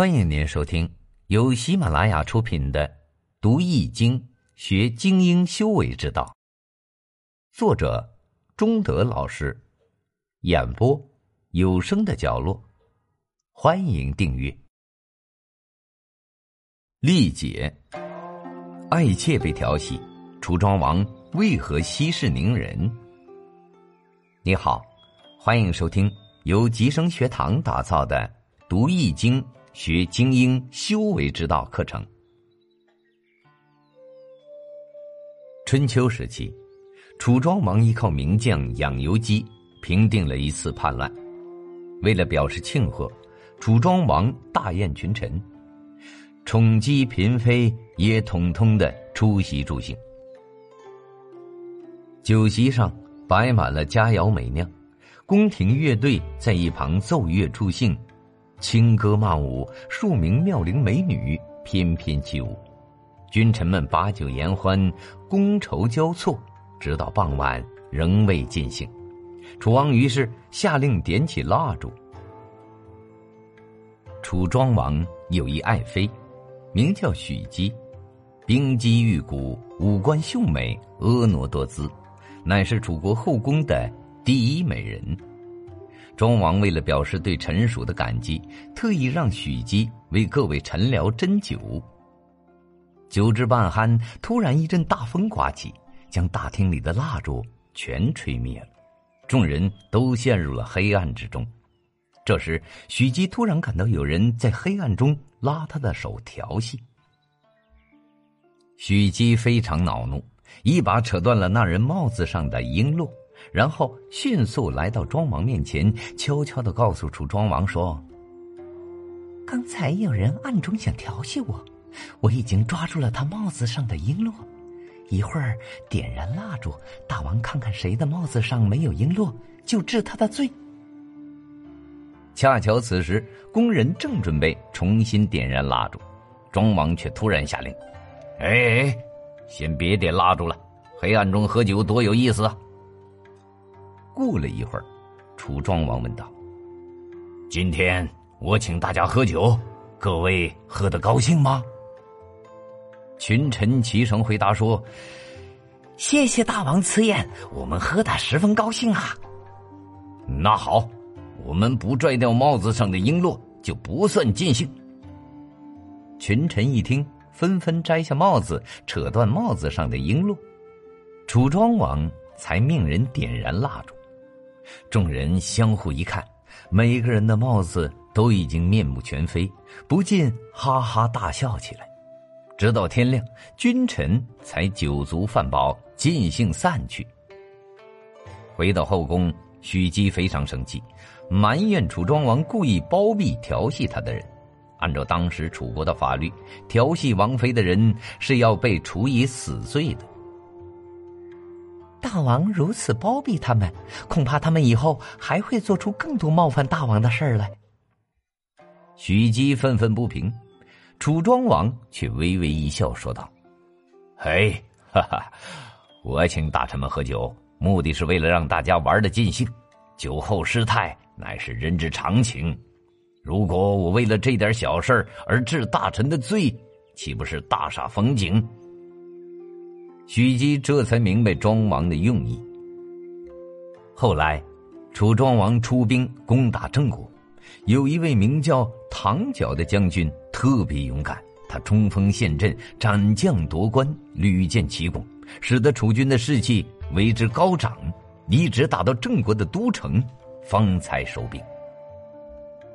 欢迎您收听由喜马拉雅出品的《读易经学精英修为之道》，作者中德老师，演播有声的角落。欢迎订阅。历解，爱妾被调戏，楚庄王为何息事宁人？你好，欢迎收听由吉生学堂打造的《读易经》。学精英修为之道课程。春秋时期，楚庄王依靠名将养由基平定了一次叛乱。为了表示庆贺，楚庄王大宴群臣，宠姬嫔妃也统统的出席助兴。酒席上摆满了佳肴美酿，宫廷乐队在一旁奏乐助兴。轻歌曼舞，数名妙龄美女翩翩起舞，君臣们把酒言欢，觥筹交错，直到傍晚仍未尽兴。楚王于是下令点起蜡烛。楚庄王有一爱妃，名叫许姬，冰肌玉骨，五官秀美，婀娜多姿，乃是楚国后宫的第一美人。庄王为了表示对臣属的感激，特意让许姬为各位臣僚斟酒。酒至半酣，突然一阵大风刮起，将大厅里的蜡烛全吹灭了，众人都陷入了黑暗之中。这时，许姬突然感到有人在黑暗中拉她的手调戏。许姬非常恼怒，一把扯断了那人帽子上的璎珞。然后迅速来到庄王面前，悄悄的告诉楚庄王说：“刚才有人暗中想调戏我，我已经抓住了他帽子上的璎珞，一会儿点燃蜡烛，大王看看谁的帽子上没有璎珞，就治他的罪。”恰巧此时，工人正准备重新点燃蜡烛，庄王却突然下令：“哎，先别点蜡烛了，黑暗中喝酒多有意思啊！”过了一会儿，楚庄王问道：“今天我请大家喝酒，各位喝得高兴吗？”群臣齐声回答说：“谢谢大王赐宴，我们喝得十分高兴啊。”那好，我们不拽掉帽子上的璎珞，就不算尽兴。群臣一听，纷纷摘下帽子，扯断帽子上的璎珞。楚庄王才命人点燃蜡烛。众人相互一看，每个人的帽子都已经面目全非，不禁哈哈大笑起来。直到天亮，君臣才酒足饭饱，尽兴散去。回到后宫，许姬非常生气，埋怨楚庄王故意包庇调戏他的人。按照当时楚国的法律，调戏王妃的人是要被处以死罪的。大王如此包庇他们，恐怕他们以后还会做出更多冒犯大王的事儿来。许姬愤愤不平，楚庄王却微微一笑，说道：“嘿，哈哈，我请大臣们喝酒，目的是为了让大家玩的尽兴。酒后失态乃是人之常情。如果我为了这点小事而治大臣的罪，岂不是大煞风景？”许姬这才明白庄王的用意。后来，楚庄王出兵攻打郑国，有一位名叫唐角的将军特别勇敢，他冲锋陷阵，斩将夺关，屡建奇功，使得楚军的士气为之高涨，一直打到郑国的都城，方才收兵。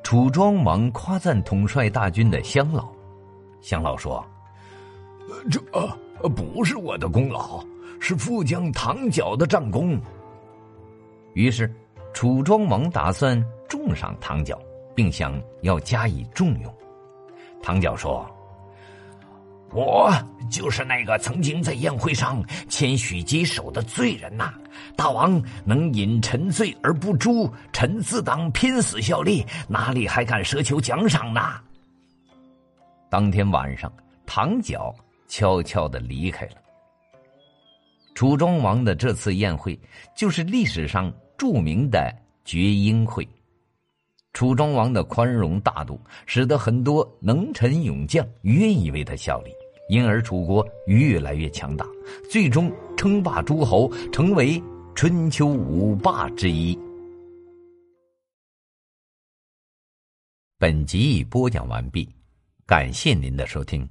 楚庄王夸赞统帅大军的乡老，乡老说：“这啊。”不是我的功劳，是副将唐角的战功。于是，楚庄王打算重赏唐角，并想要加以重用。唐角说：“我就是那个曾经在宴会上牵许姬手的罪人呐！大王能引臣罪而不诛，臣自当拼死效力，哪里还敢奢求奖赏呢？”当天晚上，唐角。悄悄的离开了。楚庄王的这次宴会，就是历史上著名的绝缨会。楚庄王的宽容大度，使得很多能臣勇将愿意为他效力，因而楚国越来越强大，最终称霸诸侯，成为春秋五霸之一。本集已播讲完毕，感谢您的收听。